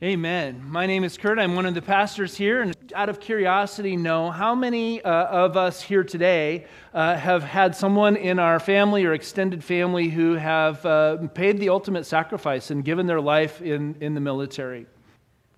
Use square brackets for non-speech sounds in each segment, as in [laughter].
Amen. My name is Kurt. I'm one of the pastors here. And out of curiosity, know how many uh, of us here today uh, have had someone in our family or extended family who have uh, paid the ultimate sacrifice and given their life in, in the military?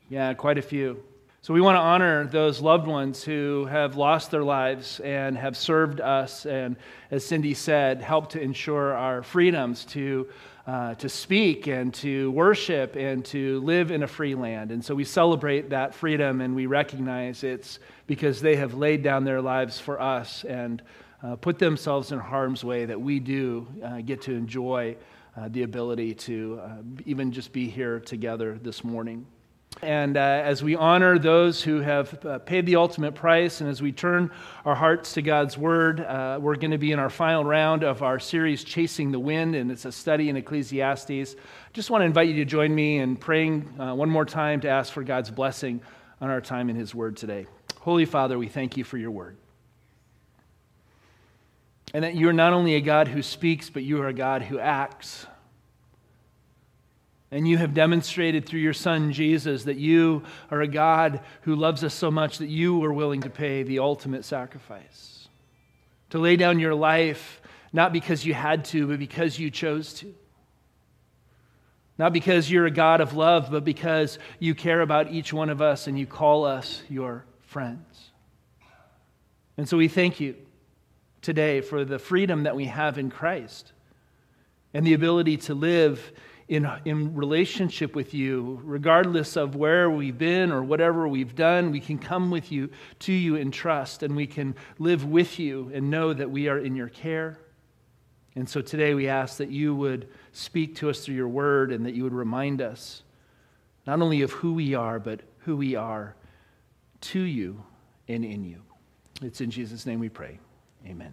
Yeah, quite a few. So we want to honor those loved ones who have lost their lives and have served us, and as Cindy said, helped to ensure our freedoms to uh, to speak and to worship and to live in a free land. And so we celebrate that freedom and we recognize it's because they have laid down their lives for us and uh, put themselves in harm's way that we do uh, get to enjoy uh, the ability to uh, even just be here together this morning. And uh, as we honor those who have uh, paid the ultimate price, and as we turn our hearts to God's Word, uh, we're going to be in our final round of our series, Chasing the Wind, and it's a study in Ecclesiastes. Just want to invite you to join me in praying uh, one more time to ask for God's blessing on our time in His Word today. Holy Father, we thank you for your Word. And that you're not only a God who speaks, but you are a God who acts. And you have demonstrated through your Son, Jesus, that you are a God who loves us so much that you were willing to pay the ultimate sacrifice. To lay down your life, not because you had to, but because you chose to. Not because you're a God of love, but because you care about each one of us and you call us your friends. And so we thank you today for the freedom that we have in Christ and the ability to live in, in relationship with you, regardless of where we've been or whatever we've done, we can come with you to you in trust and we can live with you and know that we are in your care. And so today we ask that you would speak to us through your word and that you would remind us not only of who we are, but who we are to you and in you. It's in Jesus' name we pray. Amen.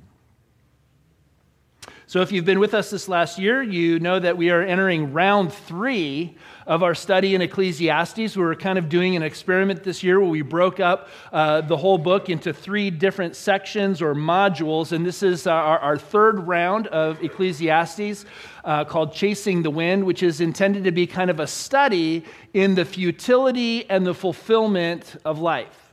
So, if you've been with us this last year, you know that we are entering round three of our study in Ecclesiastes. We were kind of doing an experiment this year where we broke up uh, the whole book into three different sections or modules. And this is our, our third round of Ecclesiastes uh, called Chasing the Wind, which is intended to be kind of a study in the futility and the fulfillment of life.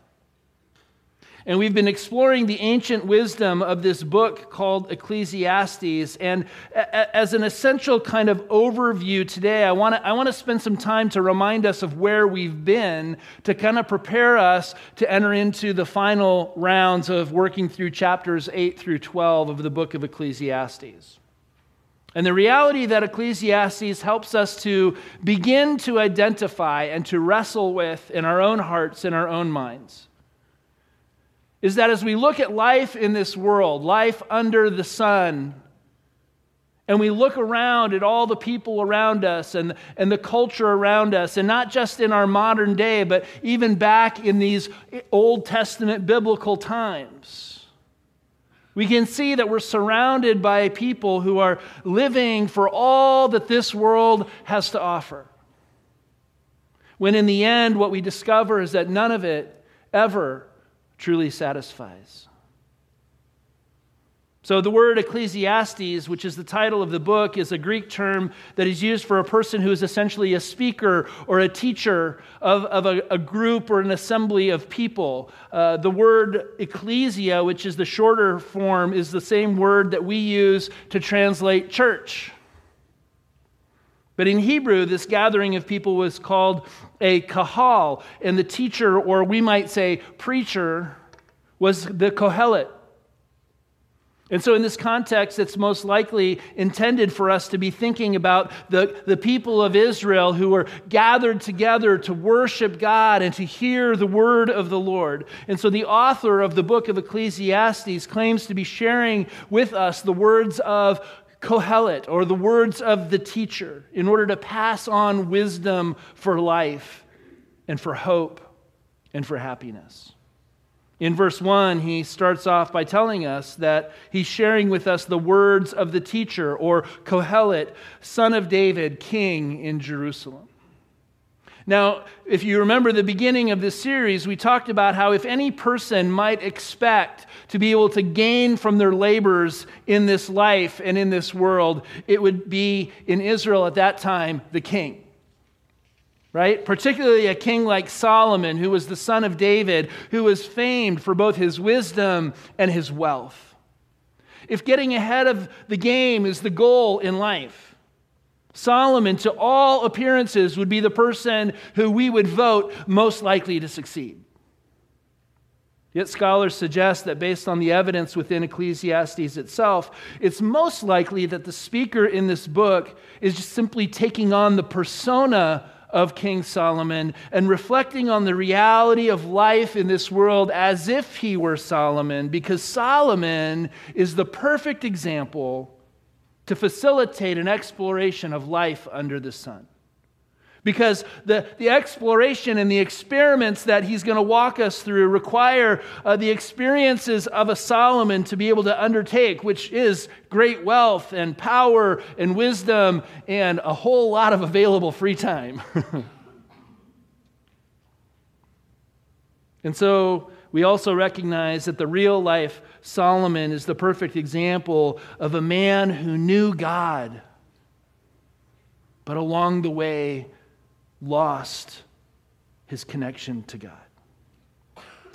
And we've been exploring the ancient wisdom of this book called Ecclesiastes. And as an essential kind of overview today, I want to I want to spend some time to remind us of where we've been to kind of prepare us to enter into the final rounds of working through chapters 8 through 12 of the book of Ecclesiastes. And the reality that Ecclesiastes helps us to begin to identify and to wrestle with in our own hearts, in our own minds is that as we look at life in this world, life under the sun, and we look around at all the people around us and, and the culture around us, and not just in our modern day, but even back in these Old Testament biblical times, we can see that we're surrounded by people who are living for all that this world has to offer. When in the end, what we discover is that none of it ever truly satisfies. So, the word Ecclesiastes, which is the title of the book, is a Greek term that is used for a person who is essentially a speaker or a teacher of, of a, a group or an assembly of people. Uh, the word ecclesia, which is the shorter form, is the same word that we use to translate church. But in Hebrew, this gathering of people was called a kahal, and the teacher, or we might say preacher, was the kohelet. And so, in this context, it's most likely intended for us to be thinking about the, the people of Israel who were gathered together to worship God and to hear the word of the Lord. And so, the author of the book of Ecclesiastes claims to be sharing with us the words of Kohelet, or the words of the teacher, in order to pass on wisdom for life and for hope and for happiness. In verse 1, he starts off by telling us that he's sharing with us the words of the teacher, or Kohelet, son of David, king in Jerusalem. Now, if you remember the beginning of this series, we talked about how if any person might expect to be able to gain from their labors in this life and in this world, it would be in Israel at that time the king. right? Particularly a king like Solomon, who was the son of David, who was famed for both his wisdom and his wealth. If getting ahead of the game is the goal in life, Solomon, to all appearances, would be the person who we would vote most likely to succeed. Yet scholars suggest that based on the evidence within Ecclesiastes itself, it's most likely that the speaker in this book is just simply taking on the persona of King Solomon and reflecting on the reality of life in this world as if he were Solomon, because Solomon is the perfect example to facilitate an exploration of life under the sun. Because the, the exploration and the experiments that he's going to walk us through require uh, the experiences of a Solomon to be able to undertake, which is great wealth and power and wisdom and a whole lot of available free time. [laughs] and so we also recognize that the real life Solomon is the perfect example of a man who knew God, but along the way, lost his connection to God.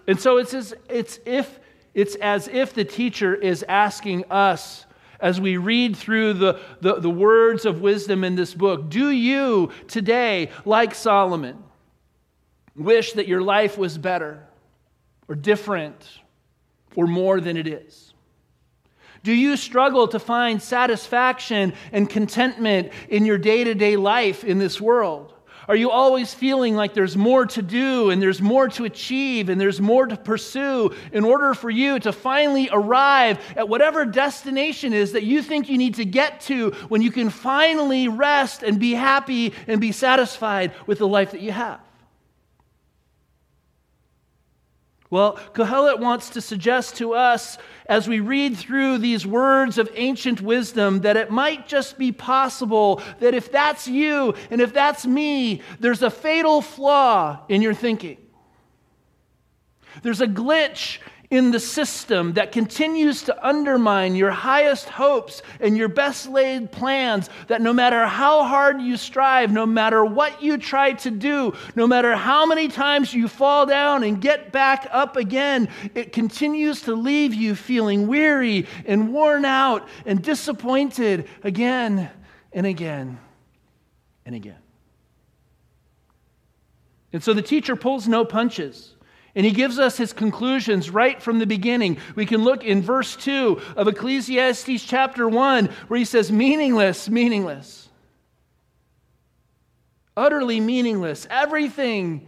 And so it's as, it's, if, it's as if the teacher is asking us as we read through the, the, the words of wisdom in this book do you today, like Solomon, wish that your life was better or different or more than it is? Do you struggle to find satisfaction and contentment in your day to day life in this world? Are you always feeling like there's more to do and there's more to achieve and there's more to pursue in order for you to finally arrive at whatever destination is that you think you need to get to when you can finally rest and be happy and be satisfied with the life that you have? Well, Kohelet wants to suggest to us as we read through these words of ancient wisdom that it might just be possible that if that's you and if that's me, there's a fatal flaw in your thinking. There's a glitch in the system that continues to undermine your highest hopes and your best laid plans. That no matter how hard you strive, no matter what you try to do, no matter how many times you fall down and get back up again, it continues to leave you feeling weary and worn out and disappointed again and again and again. And so the teacher pulls no punches. And he gives us his conclusions right from the beginning. We can look in verse 2 of Ecclesiastes chapter 1, where he says, meaningless, meaningless. Utterly meaningless. Everything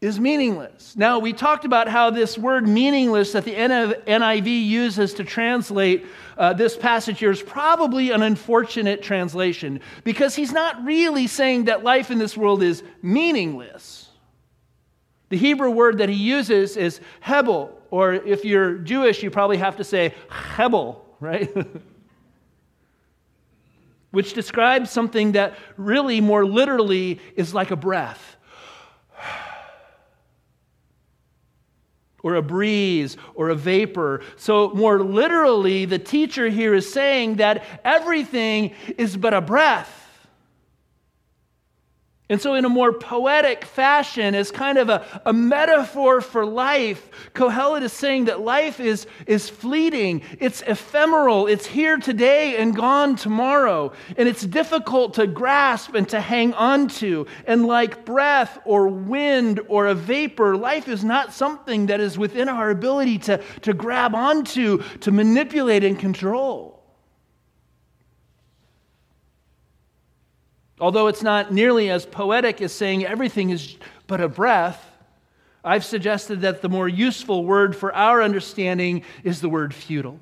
is meaningless. Now, we talked about how this word meaningless that the NIV uses to translate uh, this passage here is probably an unfortunate translation because he's not really saying that life in this world is meaningless. The Hebrew word that he uses is hebel, or if you're Jewish, you probably have to say hebel, right? [laughs] Which describes something that really more literally is like a breath. [sighs] or a breeze or a vapor. So, more literally, the teacher here is saying that everything is but a breath. And so, in a more poetic fashion, as kind of a, a metaphor for life, Kohelet is saying that life is, is fleeting, it's ephemeral, it's here today and gone tomorrow. And it's difficult to grasp and to hang on to. And like breath or wind or a vapor, life is not something that is within our ability to, to grab onto, to manipulate and control. Although it's not nearly as poetic as saying everything is but a breath, I've suggested that the more useful word for our understanding is the word futile.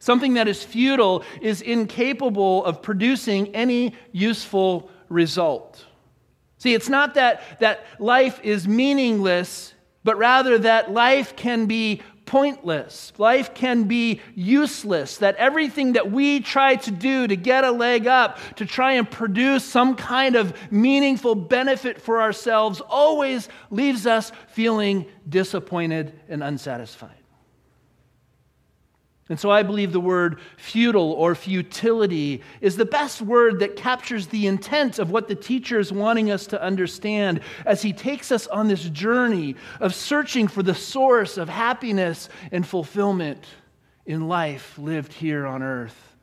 Something that is futile is incapable of producing any useful result. See, it's not that, that life is meaningless, but rather that life can be pointless. Life can be useless. That everything that we try to do to get a leg up, to try and produce some kind of meaningful benefit for ourselves, always leaves us feeling disappointed and unsatisfied. And so I believe the word futile or futility is the best word that captures the intent of what the teacher is wanting us to understand as he takes us on this journey of searching for the source of happiness and fulfillment in life lived here on earth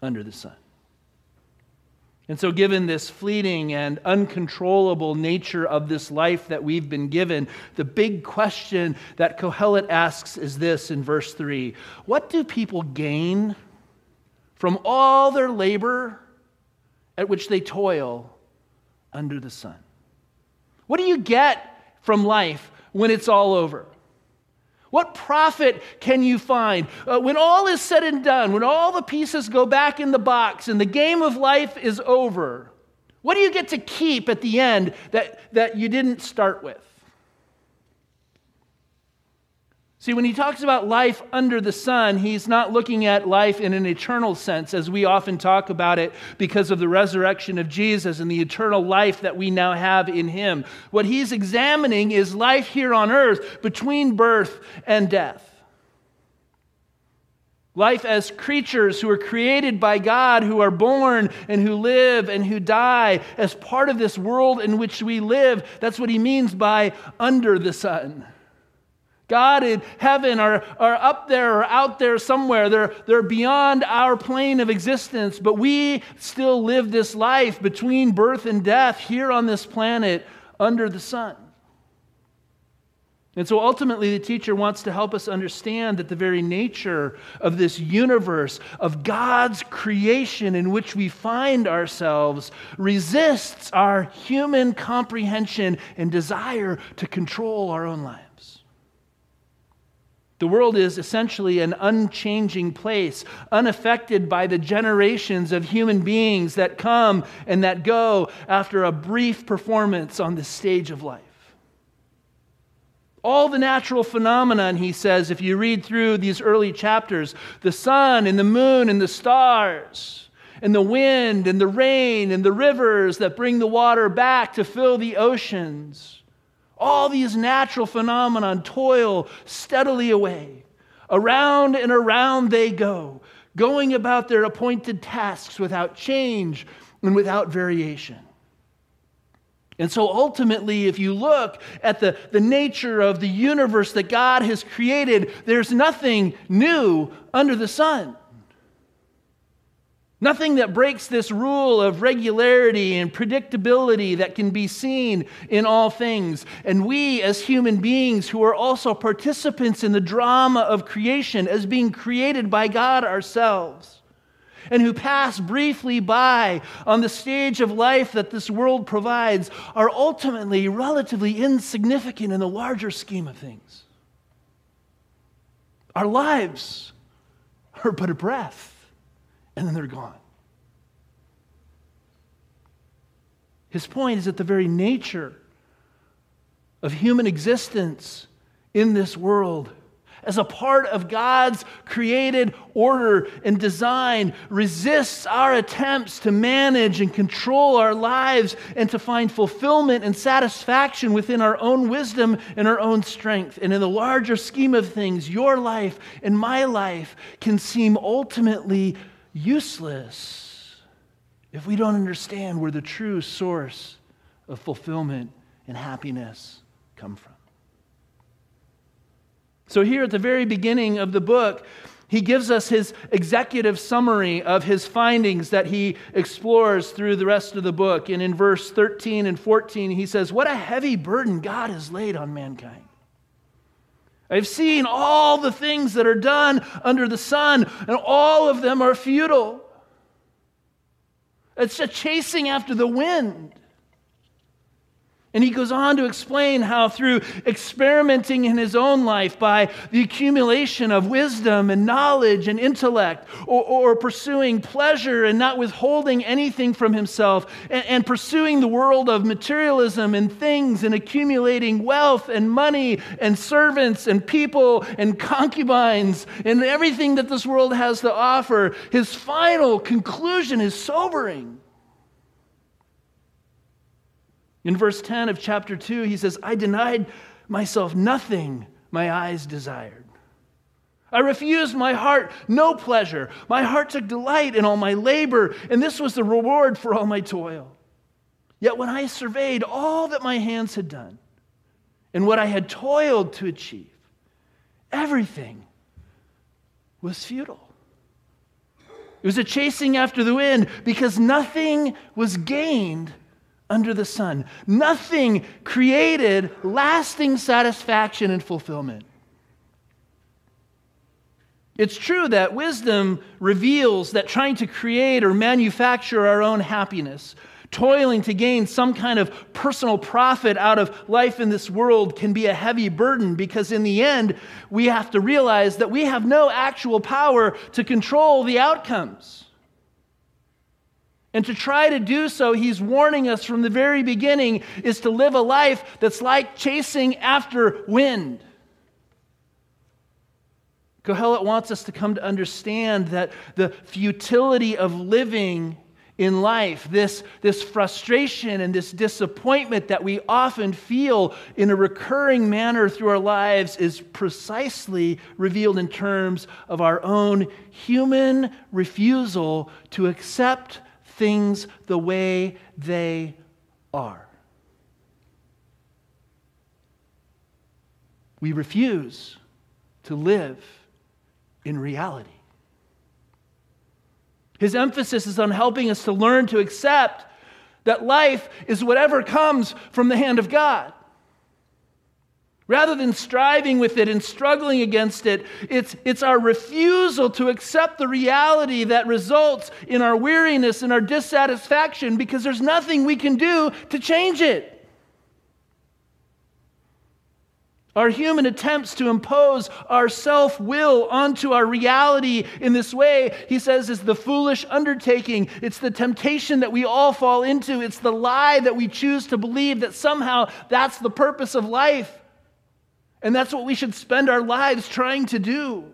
under the sun. And so, given this fleeting and uncontrollable nature of this life that we've been given, the big question that Kohelet asks is this in verse 3 What do people gain from all their labor at which they toil under the sun? What do you get from life when it's all over? What profit can you find? Uh, when all is said and done, when all the pieces go back in the box and the game of life is over, what do you get to keep at the end that, that you didn't start with? See, when he talks about life under the sun, he's not looking at life in an eternal sense, as we often talk about it because of the resurrection of Jesus and the eternal life that we now have in him. What he's examining is life here on earth between birth and death. Life as creatures who are created by God, who are born and who live and who die as part of this world in which we live. That's what he means by under the sun. God in heaven are, are up there or out there somewhere. They're, they're beyond our plane of existence, but we still live this life between birth and death here on this planet under the sun. And so ultimately, the teacher wants to help us understand that the very nature of this universe, of God's creation in which we find ourselves, resists our human comprehension and desire to control our own lives. The world is essentially an unchanging place, unaffected by the generations of human beings that come and that go after a brief performance on the stage of life. All the natural phenomenon, he says, if you read through these early chapters the sun and the moon and the stars, and the wind and the rain and the rivers that bring the water back to fill the oceans all these natural phenomena toil steadily away. Around and around they go, going about their appointed tasks without change and without variation. And so ultimately, if you look at the, the nature of the universe that God has created, there's nothing new under the sun. Nothing that breaks this rule of regularity and predictability that can be seen in all things. And we, as human beings who are also participants in the drama of creation, as being created by God ourselves, and who pass briefly by on the stage of life that this world provides, are ultimately relatively insignificant in the larger scheme of things. Our lives are but a breath and then they're gone. His point is that the very nature of human existence in this world, as a part of God's created order and design, resists our attempts to manage and control our lives and to find fulfillment and satisfaction within our own wisdom and our own strength. And in the larger scheme of things, your life and my life can seem ultimately useless if we don't understand where the true source of fulfillment and happiness come from. So, here at the very beginning of the book, he gives us his executive summary of his findings that he explores through the rest of the book. And in verse 13 and 14, he says, What a heavy burden God has laid on mankind. I've seen all the things that are done under the sun, and all of them are futile. It's a chasing after the wind. And he goes on to explain how, through experimenting in his own life by the accumulation of wisdom and knowledge and intellect, or, or pursuing pleasure and not withholding anything from himself, and, and pursuing the world of materialism and things, and accumulating wealth and money and servants and people and concubines and everything that this world has to offer, his final conclusion is sobering. In verse 10 of chapter 2, he says, I denied myself nothing my eyes desired. I refused my heart no pleasure. My heart took delight in all my labor, and this was the reward for all my toil. Yet when I surveyed all that my hands had done and what I had toiled to achieve, everything was futile. It was a chasing after the wind because nothing was gained under the sun. Nothing created lasting satisfaction and fulfillment. It's true that wisdom reveals that trying to create or manufacture our own happiness, toiling to gain some kind of personal profit out of life in this world can be a heavy burden because, in the end, we have to realize that we have no actual power to control the outcomes. And to try to do so, he's warning us from the very beginning, is to live a life that's like chasing after wind. Kohelet wants us to come to understand that the futility of living in life, this, this frustration and this disappointment that we often feel in a recurring manner through our lives, is precisely revealed in terms of our own human refusal to accept things the way they are. We refuse to live in reality. His emphasis is on helping us to learn to accept that life is whatever comes from the hand of God. Rather than striving with it and struggling against it, it's, it's our refusal to accept the reality that results in our weariness and our dissatisfaction because there's nothing we can do to change it. Our human attempts to impose our self will onto our reality in this way, he says, is the foolish undertaking. It's the temptation that we all fall into. It's the lie that we choose to believe that somehow that's the purpose of life. And that's what we should spend our lives trying to do.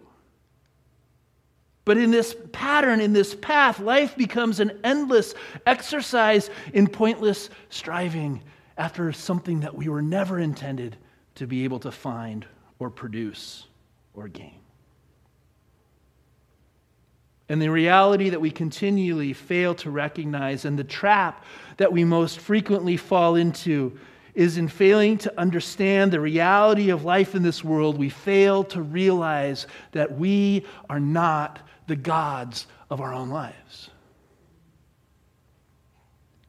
But in this pattern, in this path, life becomes an endless exercise in pointless striving after something that we were never intended to be able to find or produce or gain. And the reality that we continually fail to recognize and the trap that we most frequently fall into is in failing to understand the reality of life in this world, we fail to realize that we are not the gods of our own lives.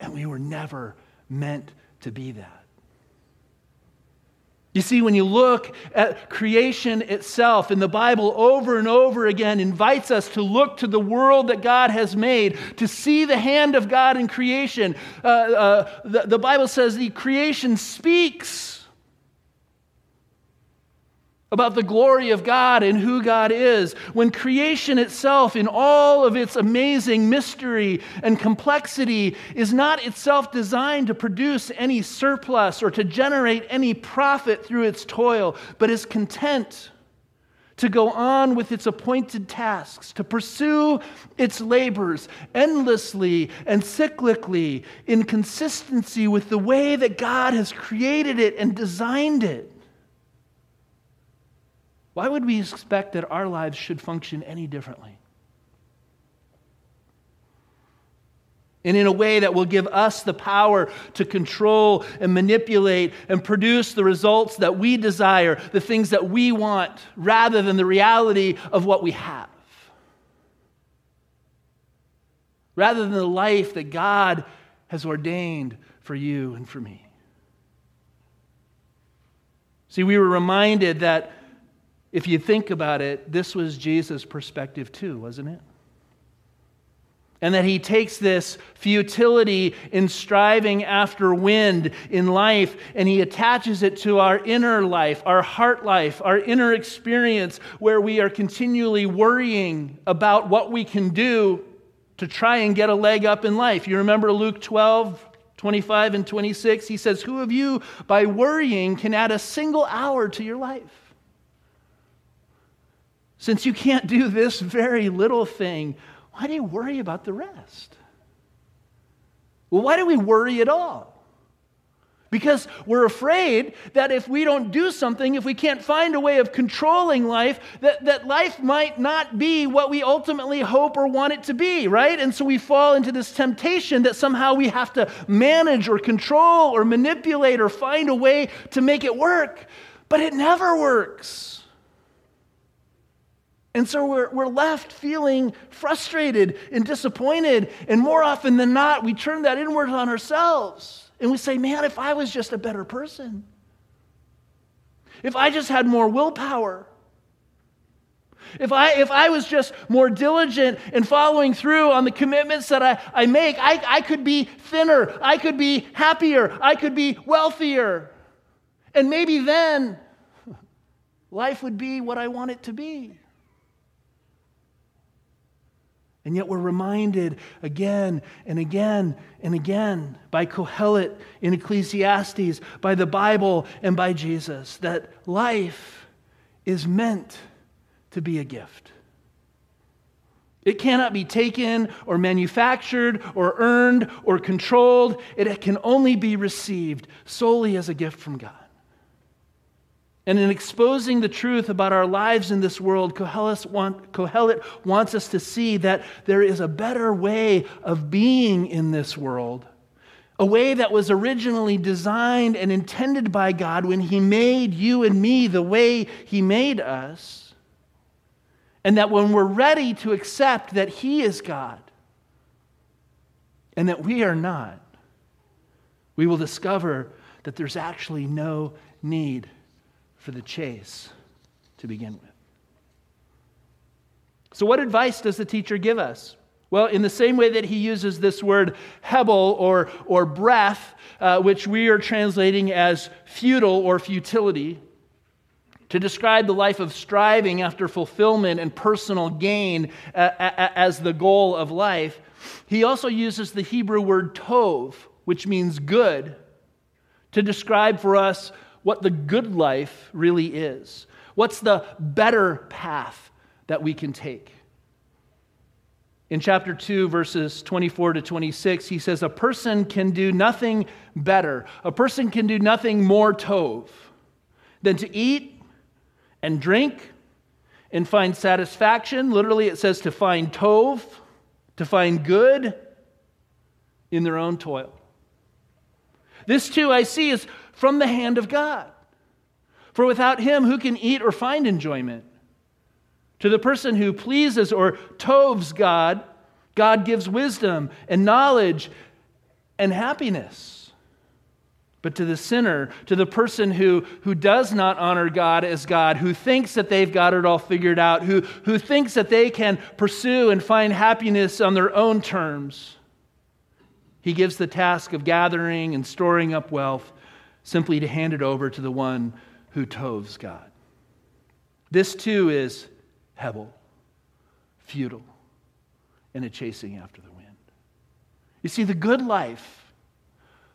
And we were never meant to be that. You see, when you look at creation itself, and the Bible over and over again invites us to look to the world that God has made, to see the hand of God in creation. Uh, uh, the, the Bible says the creation speaks about the glory of God and who God is, when creation itself, in all of its amazing mystery and complexity, is not itself designed to produce any surplus or to generate any profit through its toil, but is content to go on with its appointed tasks, to pursue its labors endlessly and cyclically in consistency with the way that God has created it and designed it. Why would we expect that our lives should function any differently? And in a way that will give us the power to control and manipulate and produce the results that we desire, the things that we want, rather than the reality of what we have. Rather than the life that God has ordained for you and for me. See, we were reminded that if you think about it, this was Jesus' perspective too, wasn't it? And that he takes this futility in striving after wind in life and he attaches it to our inner life, our heart life, our inner experience, where we are continually worrying about what we can do to try and get a leg up in life. You remember Luke 12, 25 and 26? He says, Who of you, by worrying, can add a single hour to your life? Since you can't do this very little thing, why do you worry about the rest? Well, why do we worry at all? Because we're afraid that if we don't do something, if we can't find a way of controlling life, that, that life might not be what we ultimately hope or want it to be, right? And so we fall into this temptation that somehow we have to manage or control or manipulate or find a way to make it work. But it never works. And so we're, we're left feeling frustrated and disappointed. And more often than not, we turn that inward on ourselves. And we say, man, if I was just a better person, if I just had more willpower, if I, if I was just more diligent in following through on the commitments that I, I make, I, I could be thinner, I could be happier, I could be wealthier. And maybe then [laughs] life would be what I want it to be. And yet we're reminded again and again and again by Kohelet in Ecclesiastes, by the Bible, and by Jesus that life is meant to be a gift. It cannot be taken or manufactured or earned or controlled. It can only be received solely as a gift from God. And in exposing the truth about our lives in this world, Kohelet, want, Kohelet wants us to see that there is a better way of being in this world. A way that was originally designed and intended by God when He made you and me the way He made us. And that when we're ready to accept that He is God and that we are not, we will discover that there's actually no need for the chase to begin with. So, what advice does the teacher give us? Well, in the same way that he uses this word hebel or, or breath, uh, which we are translating as futile or futility, to describe the life of striving after fulfillment and personal gain uh, as the goal of life, he also uses the Hebrew word tov, which means good, to describe for us what the good life really is. What's the better path that we can take? In chapter 2, verses 24 to 26, he says, A person can do nothing better. A person can do nothing more tov than to eat and drink and find satisfaction. Literally, it says to find tov, to find good in their own toil. This too I see is from the hand of God. For without him, who can eat or find enjoyment? To the person who pleases or toves God, God gives wisdom and knowledge and happiness. But to the sinner, to the person who, who does not honor God as God, who thinks that they've got it all figured out, who, who thinks that they can pursue and find happiness on their own terms, he gives the task of gathering and storing up wealth simply to hand it over to the one who toves God. This too is Hebel, futile, and a chasing after the wind. You see, the good life,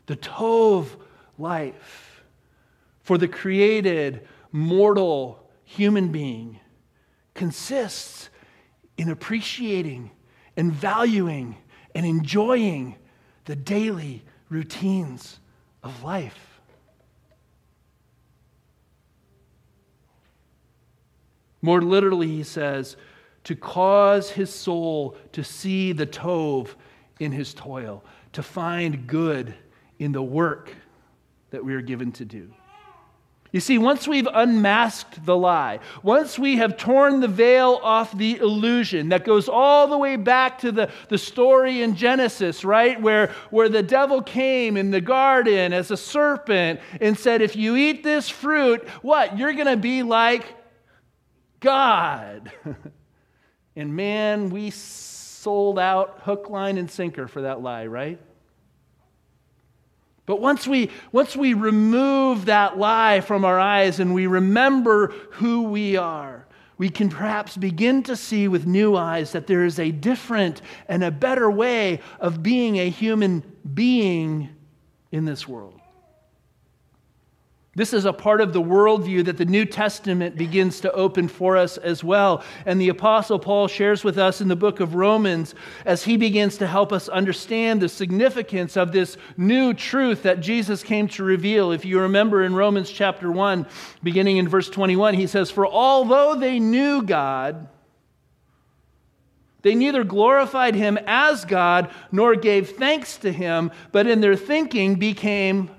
the Tov life, for the created, mortal human being consists in appreciating and valuing and enjoying the daily routines of life. More literally, he says, to cause his soul to see the Tov in his toil, to find good in the work that we are given to do. You see, once we've unmasked the lie, once we have torn the veil off the illusion that goes all the way back to the, the story in Genesis, right? Where, where the devil came in the garden as a serpent and said, If you eat this fruit, what? You're going to be like God. [laughs] and man, we sold out hook, line, and sinker for that lie, right? But once we, once we remove that lie from our eyes and we remember who we are, we can perhaps begin to see with new eyes that there is a different and a better way of being a human being in this world. This is a part of the worldview that the New Testament begins to open for us as well. And the Apostle Paul shares with us in the book of Romans as he begins to help us understand the significance of this new truth that Jesus came to reveal. If you remember in Romans chapter 1, beginning in verse 21, he says, For although they knew God, they neither glorified him as God nor gave thanks to him, but in their thinking became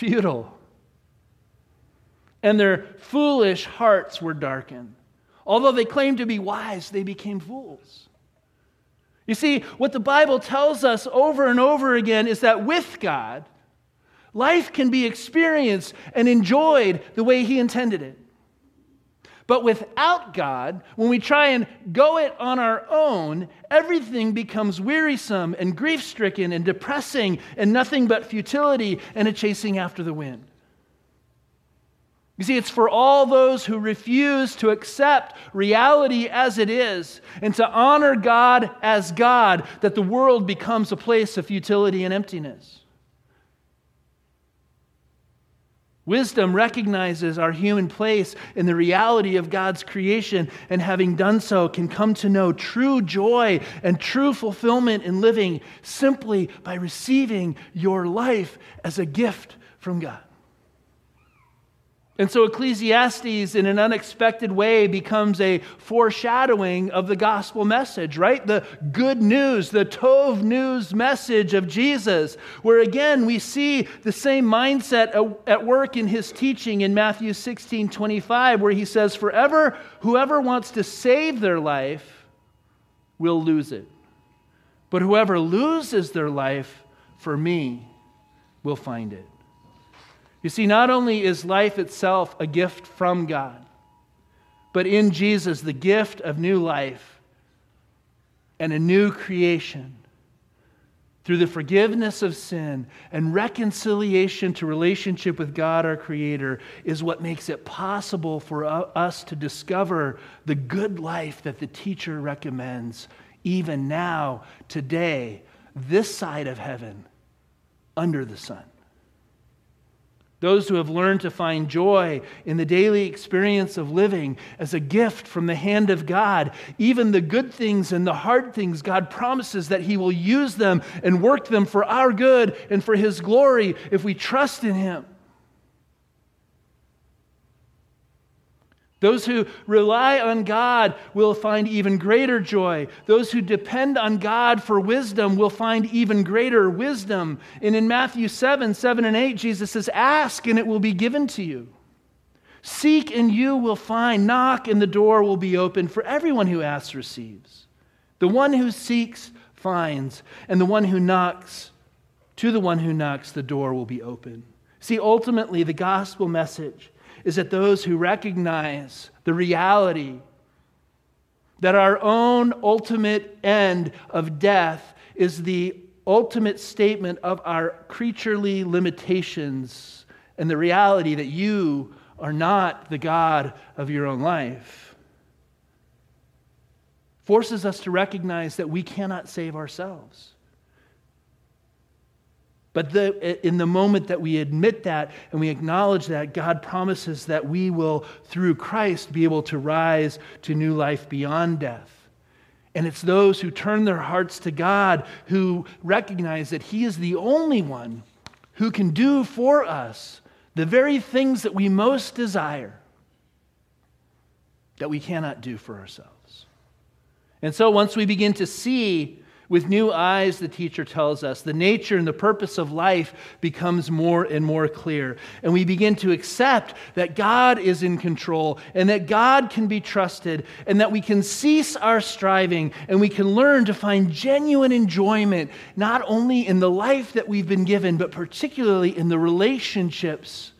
futile. And their foolish hearts were darkened. Although they claimed to be wise, they became fools. You see, what the Bible tells us over and over again is that with God, life can be experienced and enjoyed the way He intended it. But without God, when we try and go it on our own, everything becomes wearisome and grief stricken and depressing and nothing but futility and a chasing after the wind. You see, it's for all those who refuse to accept reality as it is and to honor God as God that the world becomes a place of futility and emptiness. Wisdom recognizes our human place in the reality of God's creation, and having done so, can come to know true joy and true fulfillment in living simply by receiving your life as a gift from God. And so Ecclesiastes, in an unexpected way, becomes a foreshadowing of the gospel message, right? The good news, the Tov news message of Jesus, where again we see the same mindset at work in his teaching in Matthew 16 25, where he says, Forever, whoever wants to save their life will lose it. But whoever loses their life for me will find it. You see, not only is life itself a gift from God, but in Jesus, the gift of new life and a new creation through the forgiveness of sin and reconciliation to relationship with God, our Creator, is what makes it possible for us to discover the good life that the teacher recommends, even now, today, this side of heaven, under the sun. Those who have learned to find joy in the daily experience of living as a gift from the hand of God, even the good things and the hard things, God promises that He will use them and work them for our good and for His glory if we trust in Him. Those who rely on God will find even greater joy. Those who depend on God for wisdom will find even greater wisdom. And in Matthew 7 7 and 8, Jesus says, Ask and it will be given to you. Seek and you will find. Knock and the door will be open. For everyone who asks receives. The one who seeks finds. And the one who knocks, to the one who knocks, the door will be open. See, ultimately, the gospel message is that those who recognize the reality that our own ultimate end of death is the ultimate statement of our creaturely limitations and the reality that you are not the God of your own life forces us to recognize that we cannot save ourselves. But the, in the moment that we admit that and we acknowledge that, God promises that we will, through Christ, be able to rise to new life beyond death. And it's those who turn their hearts to God who recognize that He is the only one who can do for us the very things that we most desire that we cannot do for ourselves. And so once we begin to see with new eyes, the teacher tells us, the nature and the purpose of life becomes more and more clear. And we begin to accept that God is in control and that God can be trusted and that we can cease our striving and we can learn to find genuine enjoyment, not only in the life that we've been given, but particularly in the relationships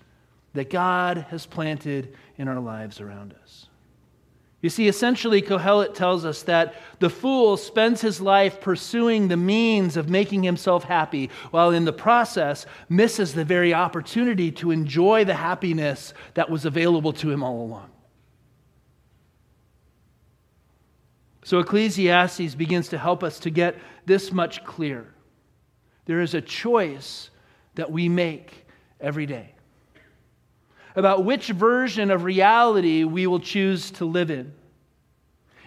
that God has planted in our lives around us. You see, essentially, Kohelet tells us that the fool spends his life pursuing the means of making himself happy, while in the process misses the very opportunity to enjoy the happiness that was available to him all along. So, Ecclesiastes begins to help us to get this much clear. There is a choice that we make every day about which version of reality we will choose to live in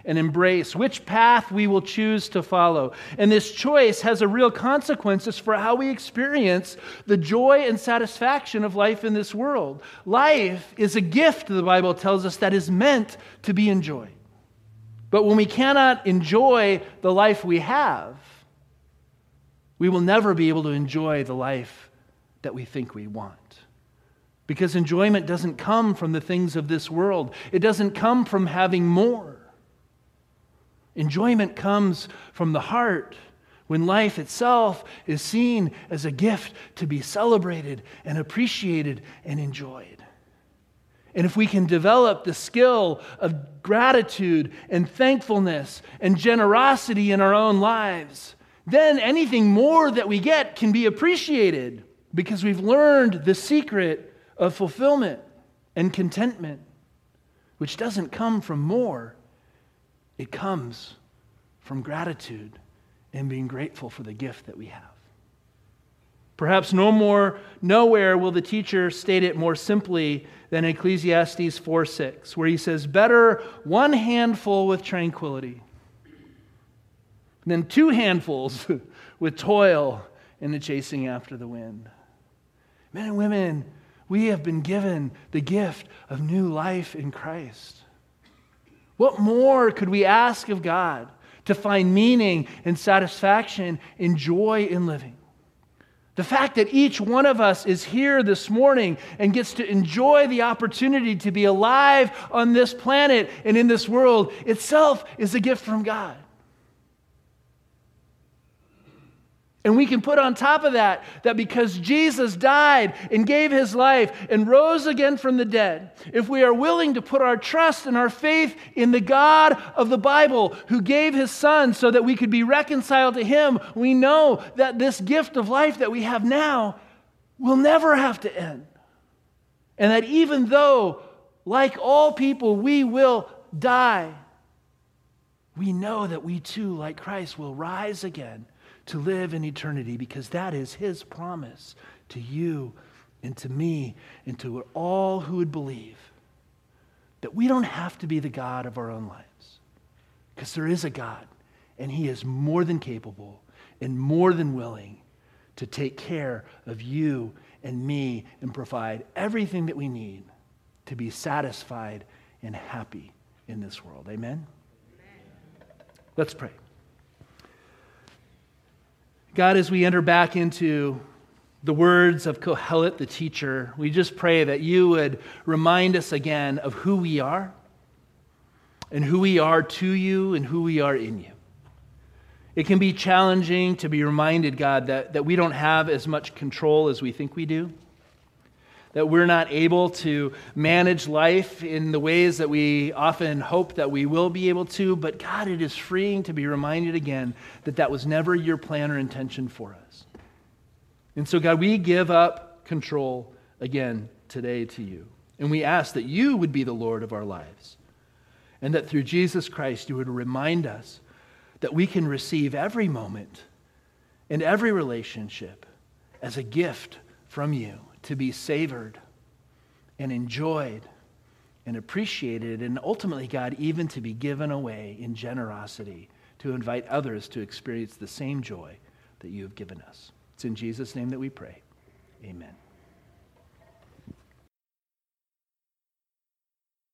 and embrace, which path we will choose to follow. And this choice has a real consequences for how we experience the joy and satisfaction of life in this world. Life is a gift, the Bible tells us, that is meant to be enjoyed. But when we cannot enjoy the life we have, we will never be able to enjoy the life that we think we want. Because enjoyment doesn't come from the things of this world, it doesn't come from having more. Enjoyment comes from the heart when life itself is seen as a gift to be celebrated and appreciated and enjoyed. And if we can develop the skill of gratitude and thankfulness and generosity in our own lives, then anything more that we get can be appreciated because we've learned the secret of fulfillment and contentment, which doesn't come from more, it comes from gratitude and being grateful for the gift that we have. Perhaps no more, nowhere will the teacher state it more simply than Ecclesiastes 4 6, where he says, Better one handful with tranquility than two handfuls [laughs] with toil in the chasing after the wind. Men and women, we have been given the gift of new life in Christ. What more could we ask of God to find meaning and satisfaction and joy in living? The fact that each one of us is here this morning and gets to enjoy the opportunity to be alive on this planet and in this world itself is a gift from God. And we can put on top of that that because Jesus died and gave his life and rose again from the dead, if we are willing to put our trust and our faith in the God of the Bible who gave his son so that we could be reconciled to him, we know that this gift of life that we have now will never have to end. And that even though, like all people, we will die, we know that we too, like Christ, will rise again to live in eternity because that is his promise to you and to me and to all who would believe that we don't have to be the God of our own lives because there is a God and he is more than capable and more than willing to take care of you and me and provide everything that we need to be satisfied and happy in this world. Amen? Amen. Let's pray. God, as we enter back into the words of Kohelet, the teacher, we just pray that you would remind us again of who we are and who we are to you and who we are in you. It can be challenging to be reminded, God, that, that we don't have as much control as we think we do that we're not able to manage life in the ways that we often hope that we will be able to. But God, it is freeing to be reminded again that that was never your plan or intention for us. And so, God, we give up control again today to you. And we ask that you would be the Lord of our lives. And that through Jesus Christ, you would remind us that we can receive every moment and every relationship as a gift from you to be savored and enjoyed and appreciated, and ultimately, God, even to be given away in generosity to invite others to experience the same joy that you have given us. It's in Jesus' name that we pray. Amen.